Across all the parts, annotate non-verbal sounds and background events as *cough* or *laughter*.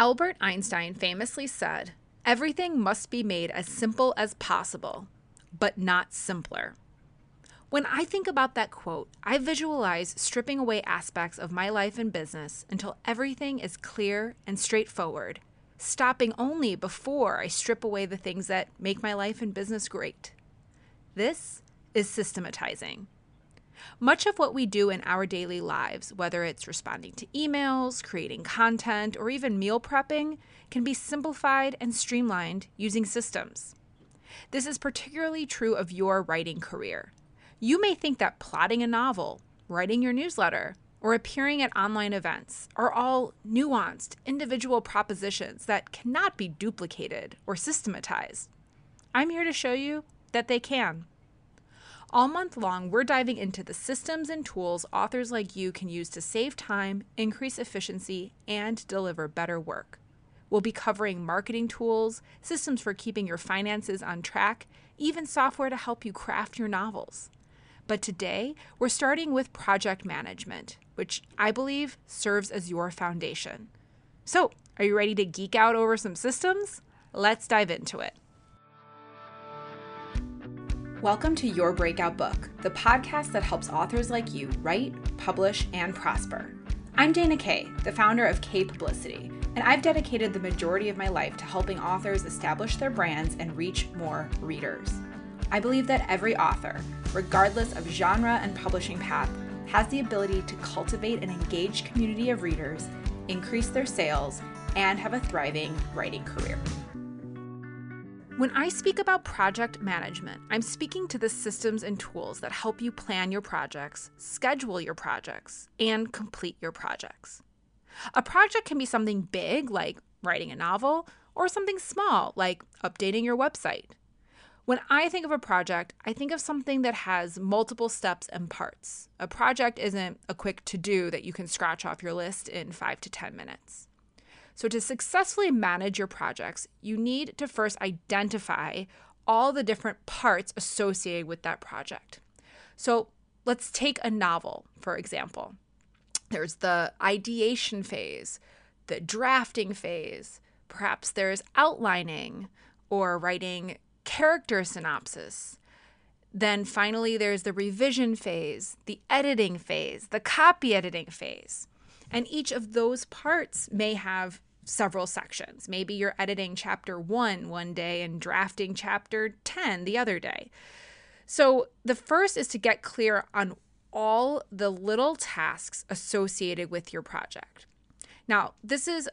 Albert Einstein famously said, Everything must be made as simple as possible, but not simpler. When I think about that quote, I visualize stripping away aspects of my life and business until everything is clear and straightforward, stopping only before I strip away the things that make my life and business great. This is systematizing. Much of what we do in our daily lives, whether it's responding to emails, creating content, or even meal prepping, can be simplified and streamlined using systems. This is particularly true of your writing career. You may think that plotting a novel, writing your newsletter, or appearing at online events are all nuanced, individual propositions that cannot be duplicated or systematized. I'm here to show you that they can. All month long, we're diving into the systems and tools authors like you can use to save time, increase efficiency, and deliver better work. We'll be covering marketing tools, systems for keeping your finances on track, even software to help you craft your novels. But today, we're starting with project management, which I believe serves as your foundation. So, are you ready to geek out over some systems? Let's dive into it. Welcome to Your Breakout Book, the podcast that helps authors like you write, publish, and prosper. I'm Dana Kaye, the founder of Kaye Publicity, and I've dedicated the majority of my life to helping authors establish their brands and reach more readers. I believe that every author, regardless of genre and publishing path, has the ability to cultivate an engaged community of readers, increase their sales, and have a thriving writing career. When I speak about project management, I'm speaking to the systems and tools that help you plan your projects, schedule your projects, and complete your projects. A project can be something big, like writing a novel, or something small, like updating your website. When I think of a project, I think of something that has multiple steps and parts. A project isn't a quick to do that you can scratch off your list in five to 10 minutes. So, to successfully manage your projects, you need to first identify all the different parts associated with that project. So, let's take a novel, for example. There's the ideation phase, the drafting phase, perhaps there's outlining or writing character synopsis. Then finally, there's the revision phase, the editing phase, the copy editing phase. And each of those parts may have several sections. Maybe you're editing chapter one one day and drafting chapter 10 the other day. So, the first is to get clear on all the little tasks associated with your project. Now, this is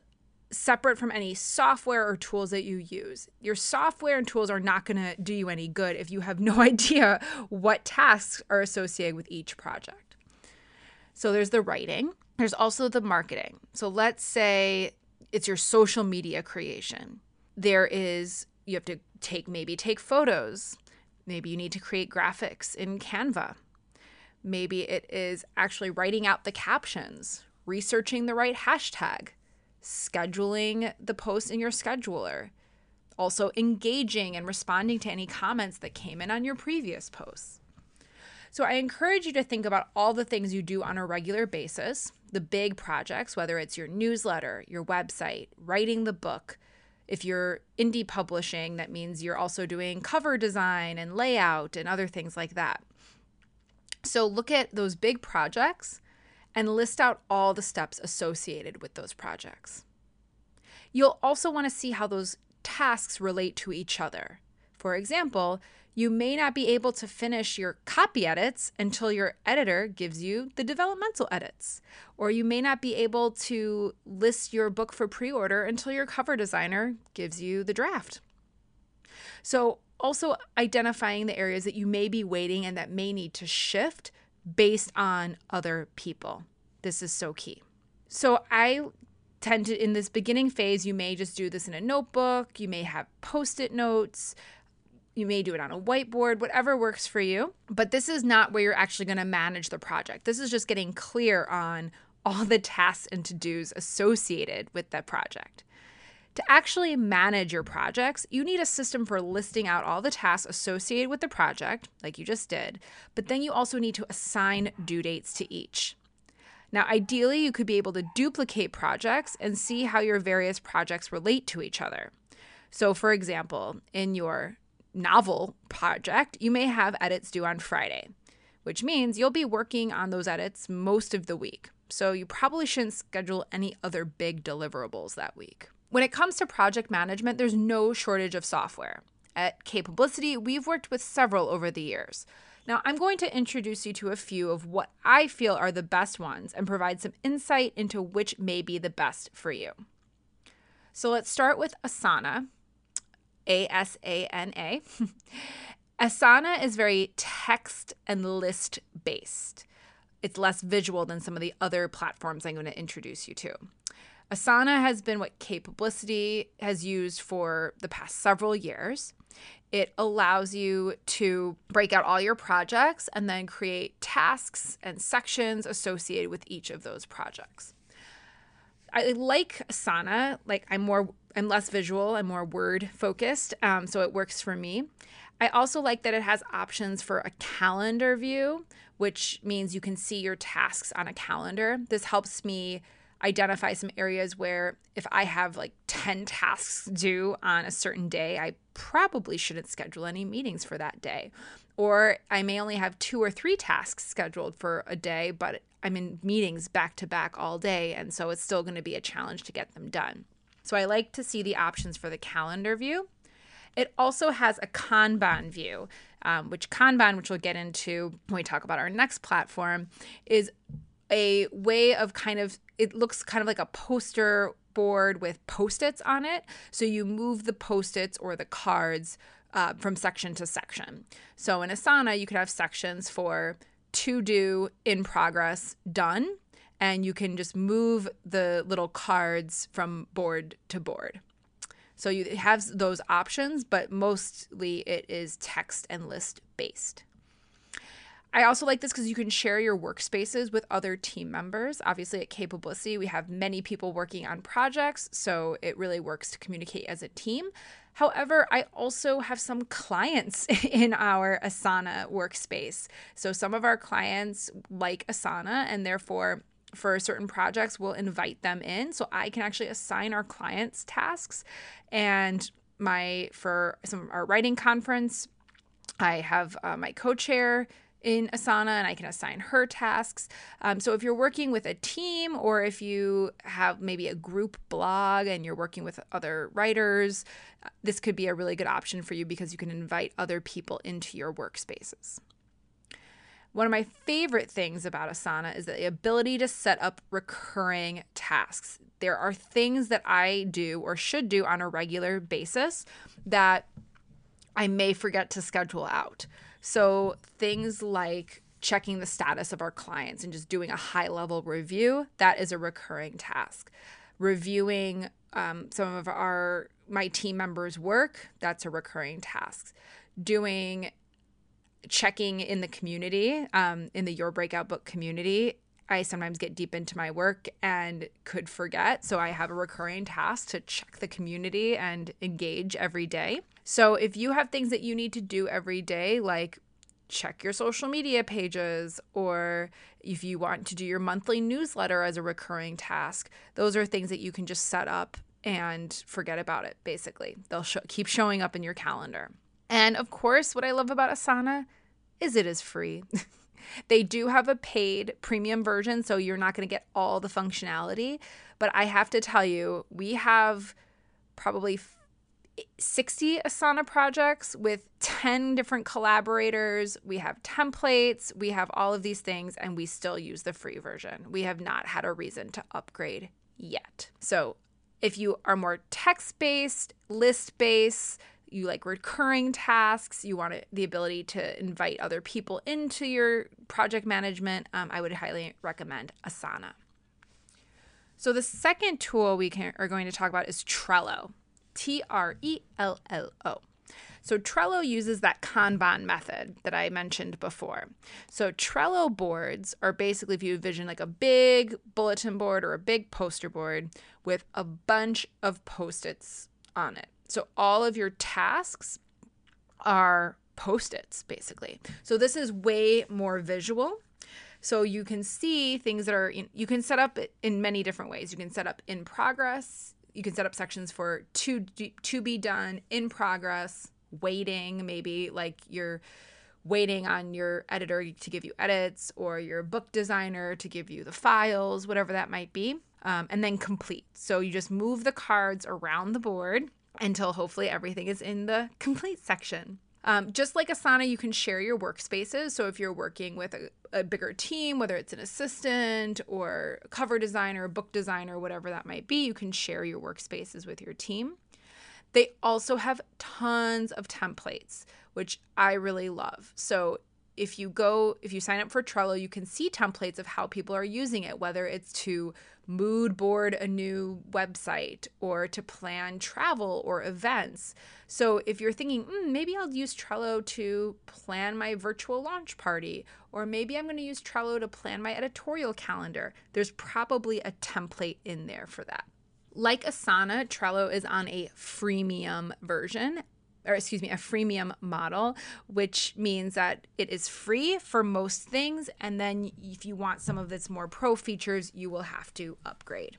separate from any software or tools that you use. Your software and tools are not going to do you any good if you have *laughs* no idea what tasks are associated with each project. So, there's the writing, there's also the marketing. So, let's say it's your social media creation. There is you have to take maybe take photos. Maybe you need to create graphics in Canva. Maybe it is actually writing out the captions, researching the right hashtag, scheduling the post in your scheduler, also engaging and responding to any comments that came in on your previous posts. So I encourage you to think about all the things you do on a regular basis, the big projects, whether it's your newsletter, your website, writing the book. If you're indie publishing, that means you're also doing cover design and layout and other things like that. So look at those big projects and list out all the steps associated with those projects. You'll also want to see how those tasks relate to each other. For example, you may not be able to finish your copy edits until your editor gives you the developmental edits. Or you may not be able to list your book for pre order until your cover designer gives you the draft. So, also identifying the areas that you may be waiting and that may need to shift based on other people. This is so key. So, I tend to, in this beginning phase, you may just do this in a notebook, you may have post it notes. You may do it on a whiteboard, whatever works for you. But this is not where you're actually going to manage the project. This is just getting clear on all the tasks and to dos associated with that project. To actually manage your projects, you need a system for listing out all the tasks associated with the project, like you just did, but then you also need to assign due dates to each. Now, ideally, you could be able to duplicate projects and see how your various projects relate to each other. So, for example, in your novel project, you may have edits due on Friday, which means you'll be working on those edits most of the week. So, you probably shouldn't schedule any other big deliverables that week. When it comes to project management, there's no shortage of software. At Kaye Publicity, we've worked with several over the years. Now, I'm going to introduce you to a few of what I feel are the best ones and provide some insight into which may be the best for you. So let's start with Asana, A S A N A. Asana is very text and list based. It's less visual than some of the other platforms I'm going to introduce you to. Asana has been what Kaye Publicity has used for the past several years. It allows you to break out all your projects and then create tasks and sections associated with each of those projects. I like Asana. Like I'm more, I'm less visual. I'm more word focused, um, so it works for me. I also like that it has options for a calendar view, which means you can see your tasks on a calendar. This helps me identify some areas where if I have like 10 tasks due on a certain day, I probably shouldn't schedule any meetings for that day. Or I may only have two or three tasks scheduled for a day, but I'm in meetings back to back all day. And so it's still going to be a challenge to get them done. So I like to see the options for the calendar view. It also has a Kanban view, um, which Kanban, which we'll get into when we talk about our next platform, is a way of kind of it looks kind of like a poster board with post-its on it so you move the post-its or the cards uh, from section to section. So in asana you could have sections for to do in progress done and you can just move the little cards from board to board. So you have those options but mostly it is text and list based I also like this because you can share your workspaces with other team members. Obviously, at Kaye Publicity, we have many people working on projects, so it really works to communicate as a team. However, I also have some clients *laughs* in our Asana workspace. So some of our clients like Asana, and therefore, for certain projects, we'll invite them in. So I can actually assign our clients tasks. And my, for some of our writing conference, I have uh, my co chair in Asana and I can assign her tasks. Um, so if you're working with a team or if you have maybe a group blog and you're working with other writers, uh, this could be a really good option for you because you can invite other people into your workspaces. One of my favorite things about Asana is the ability to set up recurring tasks. There are things that I do or should do on a regular basis that I may forget to schedule out. So things like checking the status of our clients and just doing a high level review, that is a recurring task. Reviewing um, some of our my team members' work, that's a recurring task. Doing checking in the community, um, in the Your Breakout Book community, I sometimes get deep into my work and could forget. So I have a recurring task to check the community and engage every day. So if you have things that you need to do every day, like check your social media pages, or if you want to do your monthly newsletter as a recurring task, those are things that you can just set up and forget about it, basically. They'll sh- keep showing up in your calendar. And of course, what I love about Asana is it is free. *laughs* they do have a paid premium version, so you're not going to get all the functionality. But I have to tell you, we have probably 60 Asana projects with 10 different collaborators. We have templates, we have all of these things, and we still use the free version. We have not had a reason to upgrade yet. So, if you are more text based, list based, you like recurring tasks, you want the ability to invite other people into your project management, um, I would highly recommend Asana. So, the second tool we can, are going to talk about is Trello. T R E L L O. So Trello uses that Kanban method that I mentioned before. So Trello boards are basically if you envision like a big bulletin board or a big poster board with a bunch of post-its on it. So all of your tasks are post-its basically. So this is way more visual. So you can see things that are, you can set up in many different ways. You can set up in progress, you can set up sections for to, to be done, in progress, waiting, maybe like you're waiting on your editor to give you edits or your book designer to give you the files, whatever that might be. Um, and then complete. So you just move the cards around the board until hopefully everything is in the complete section. Um, just like Asana, you can share your workspaces. So if you're working with a, a bigger team, whether it's an assistant or cover designer, book designer, whatever that might be, you can share your workspaces with your team. They also have tons of templates, which I really love. So if you go, if you sign up for Trello, you can see templates of how people are using it, whether it's to mood board a new website or to plan travel or events. So if you're thinking, mm, maybe I'll use Trello to plan my virtual launch party, or maybe I'm going to use Trello to plan my editorial calendar, there's probably a template in there for that. Like Asana, Trello is on a freemium version, or excuse me, a freemium model, which means that it is free for most things. And then if you want some of its more pro features, you will have to upgrade.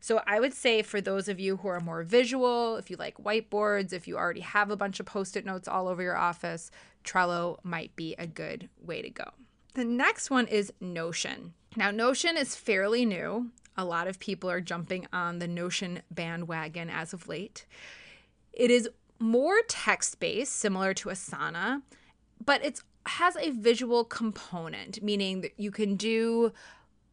So I would say for those of you who are more visual, if you like whiteboards, if you already have a bunch of post it notes all over your office, Trello might be a good way to go. The next one is Notion. Now, Notion is fairly new. A lot of people are jumping on the Notion bandwagon as of late. It is more text based, similar to Asana, but it has a visual component, meaning that you can do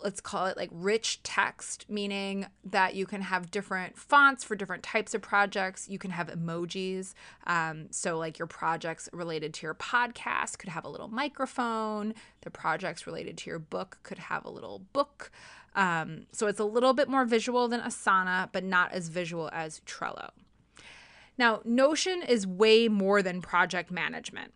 let's call it like rich text, meaning that you can have different fonts for different types of projects. You can have emojis. Um, so, like your projects related to your podcast could have a little microphone, the projects related to your book could have a little book. Um, so, it's a little bit more visual than Asana, but not as visual as Trello. Now, Notion is way more than project management.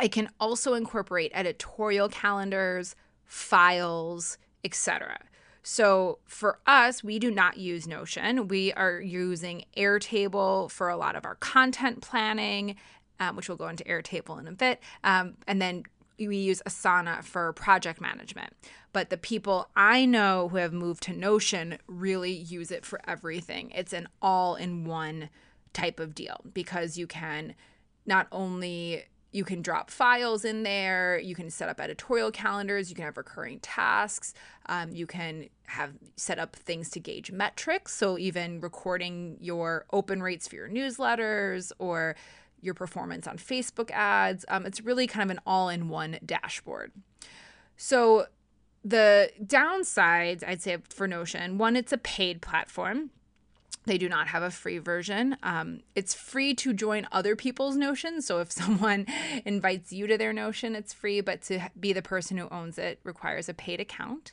It can also incorporate editorial calendars, files, etc. So for us, we do not use Notion. We are using Airtable for a lot of our content planning, um, which we'll go into Airtable in a bit. Um, and then we use Asana for project management. But the people I know who have moved to Notion really use it for everything. It's an all in one type of deal because you can not only you can drop files in there you can set up editorial calendars you can have recurring tasks um, you can have set up things to gauge metrics. So even recording your open rates for your newsletters or your performance on facebook ads um, it's really kind of an all-in-one dashboard. So the downsides i'd say for notion one it's a paid platform they do not have a free version. Um, it's free to join other people's Notion. So if *laughs* someone invites you to their Notion, it's free, but to be the person who owns it requires a paid account.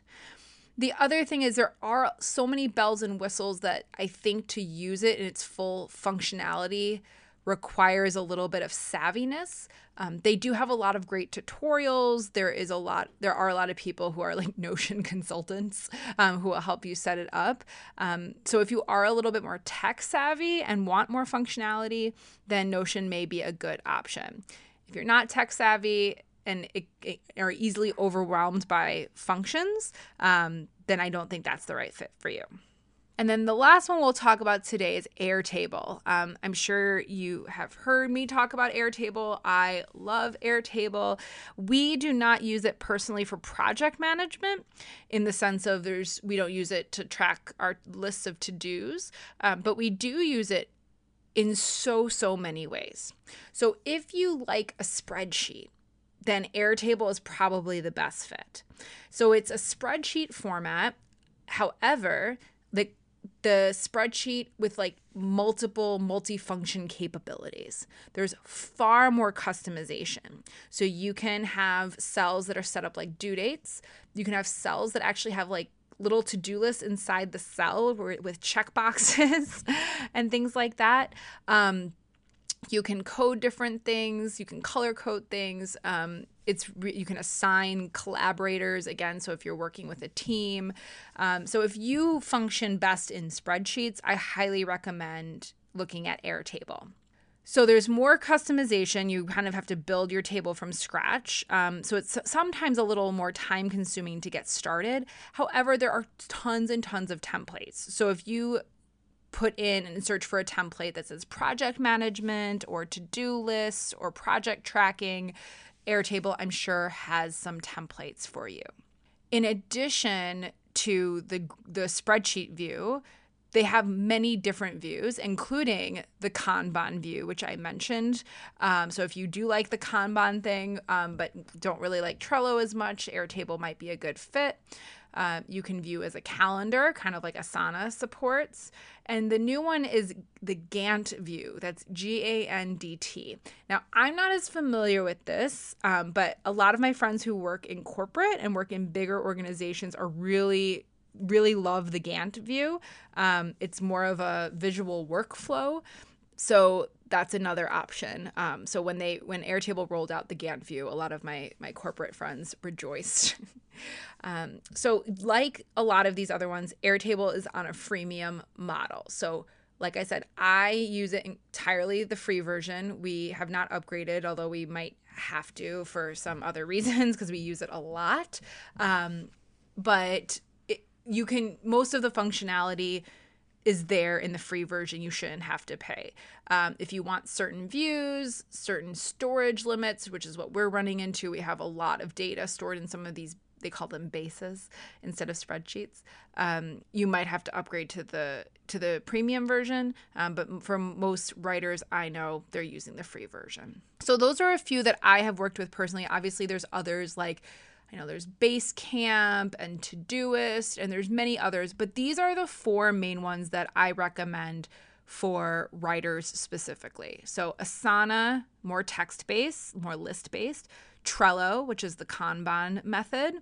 The other thing is there are so many bells and whistles that I think to use it in its full functionality requires a little bit of savviness. Um, they do have a lot of great tutorials. There is a lot. There are a lot of people who are like *laughs* Notion consultants um, who will help you set it up. Um, so if you are a little bit more tech savvy and want more functionality, then Notion may be a good option. If you're not tech savvy and it, it are easily overwhelmed by functions, um, then I don't think that's the right fit for you. And then the last one we'll talk about today is Airtable. Um, I'm sure you have heard me talk about Airtable. I love Airtable. We do not use it personally for project management in the sense of there's we don't use it to track our lists of to-dos, um, but we do use it in so so many ways. So if you like a spreadsheet, then Airtable is probably the best fit. So it's a spreadsheet format. However, the the spreadsheet with like multiple multifunction capabilities. There's far more customization. So you can have cells that are set up like due dates. You can have cells that actually have like little to-do lists inside the cell with check boxes *laughs* and things like that. Um, you can code different things. You can color code things. Um, it's you can assign collaborators again so if you're working with a team um, so if you function best in spreadsheets i highly recommend looking at airtable So there's more customization. You kind of have to build your table from scratch. Um, so it's sometimes a little more time consuming to get started. However, there are tons and tons of templates. So if you put in and search for a template that says project management or to do lists or project tracking, Airtable, I'm sure, has some templates for you. In addition to the, the spreadsheet view, they have many different views, including the Kanban view, which I mentioned. Um, so if you do like the Kanban thing, um, but don't really like Trello as much, Airtable might be a good fit. Uh, you can view as a calendar, kind of like Asana supports. And the new one is the Gantt view. That's G A N D T. Now, I'm not as familiar with this, um, but a lot of my friends who work in corporate and work in bigger organizations are really really love the Gantt view. Um, it's more of a visual workflow. So that's another option. Um, so when they when Airtable rolled out the Gantt view, a lot of my my corporate friends rejoiced. *laughs* um, so like a lot of these other ones, Airtable is on a freemium model. So like I said, I use it entirely the free version. We have not upgraded, although we might have to for some other *laughs* reasons because we use it a lot. Um, but you can most of the functionality is there in the free version you shouldn't have to pay. Um, if you want certain views certain storage limits which is what we're running into we have a lot of data stored in some of these they call them bases instead of spreadsheets. Um, you might have to upgrade to the to the premium version um, but for most writers i know they're using the free version. So those are a few that i have worked with personally. Obviously there's others like I know there's Basecamp and Todoist, and there's many others, but these are the four main ones that I recommend for writers specifically. So Asana, more text based, more list based. Trello, which is the Kanban method.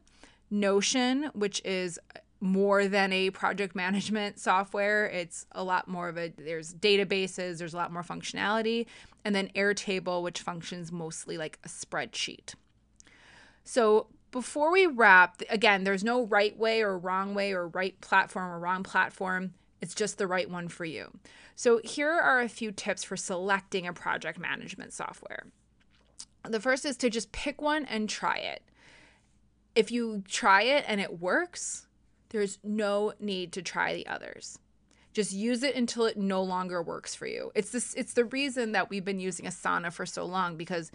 Notion, which is more than a project management *laughs* software. It's a lot more of a, there's databases, there's a lot more functionality. And then Airtable, which functions mostly like a spreadsheet. So before we wrap, again, there's no right way or wrong way or right platform or wrong platform. It's just the right one for you. So, here are a few tips for selecting a project management software. The first is to just pick one and try it. If you try it and it works, there's no need to try the others. Just use it until it no longer works for you. It's this it's the reason that we've been using Asana for so long because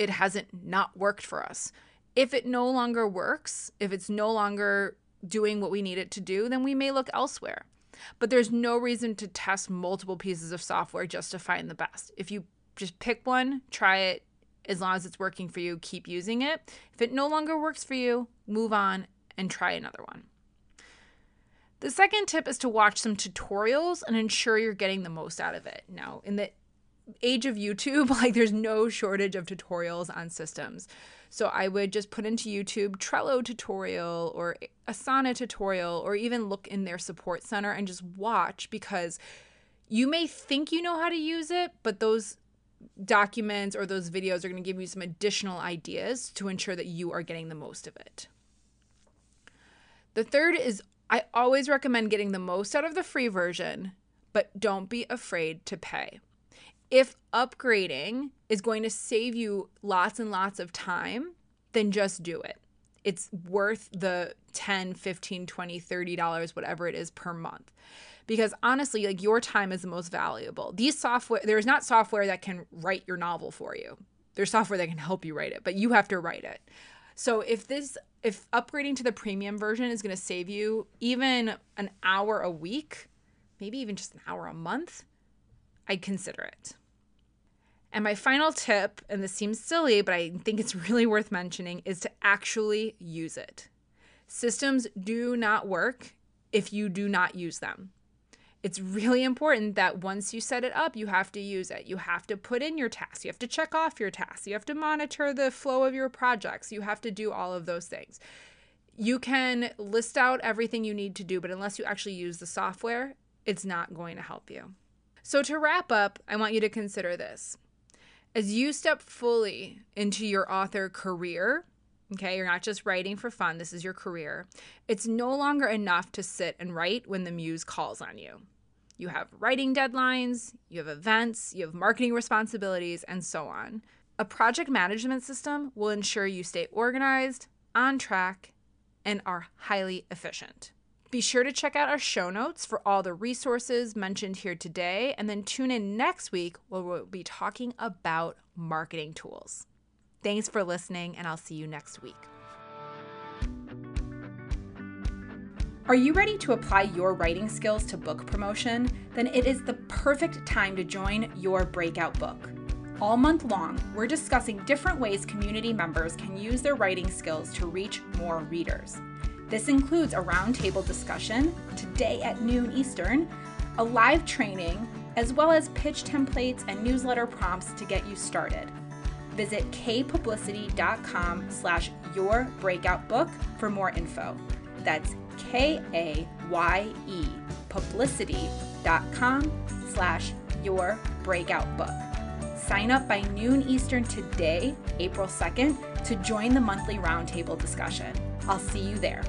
it hasn't not worked for us if it no longer works, if it's no longer doing what we need it to do, then we may look elsewhere. But there's no reason to test multiple pieces of software just to find the best. If you just pick one, try it, as long as it's working for you, keep using it. If it no longer works for you, move on and try another one. The second tip is to watch some tutorials and ensure you're getting the most out of it. Now, in the age of YouTube, *laughs* like there's no shortage of tutorials on systems. So I would just put into YouTube Trello tutorial or Asana tutorial or even look in their support center and just watch because you may think you know how to use it, but those documents or those videos are going to give you some additional ideas to ensure that you are getting the most of it. The third is I always recommend getting the most out of the free version, but don't be afraid to pay if upgrading is going to save you lots and lots of time, then just do it. It's worth the 10, 15, 20, 30 dollars whatever it is per month. Because honestly, like your time is the most valuable. These software there's not software that can write your novel for you. There's software that can help you write it, but you have to write it. So if this if upgrading to the premium version is going to save you even an hour a week, maybe even just an hour a month, I'd consider it. And my final tip, and this seems silly, but I think it's *laughs* really worth mentioning, is to actually use it. Systems do not work if you do not use them. It's really important that once you set it up, you have to use it. You have to put in your tasks. You have to check off your tasks. You have to monitor the flow of your projects. You have to do all of those things. You can list out everything you need to do, but unless you actually use the software, it's not going to help you. So, to wrap up, I want you to consider this as you step fully into your author career, okay, you're not just writing for fun, this is your career, it's no longer enough to sit and write when the muse calls on you. You have writing deadlines, you have events, you have marketing responsibilities, and so on. A project management system will ensure you stay organized, on track, and are highly efficient. Be sure to check out our show notes for all the resources mentioned here today, and then tune in next week where we'll be talking about marketing tools. Thanks for listening, and I'll see you next week. Are you ready to apply your writing skills to book promotion? Then it is the perfect time to join your breakout book. All month long, we're discussing different ways community members can use their writing skills to reach more readers. This includes a roundtable discussion today at noon Eastern, a live training, as well as pitch templates and newsletter prompts to get you started. Visit kayepublicity.com slash your breakout book for more info. That's K-A-Y-E publicity.com slash your breakout book. Sign up by noon Eastern today, April 2nd, to join the monthly roundtable discussion. I'll see you there.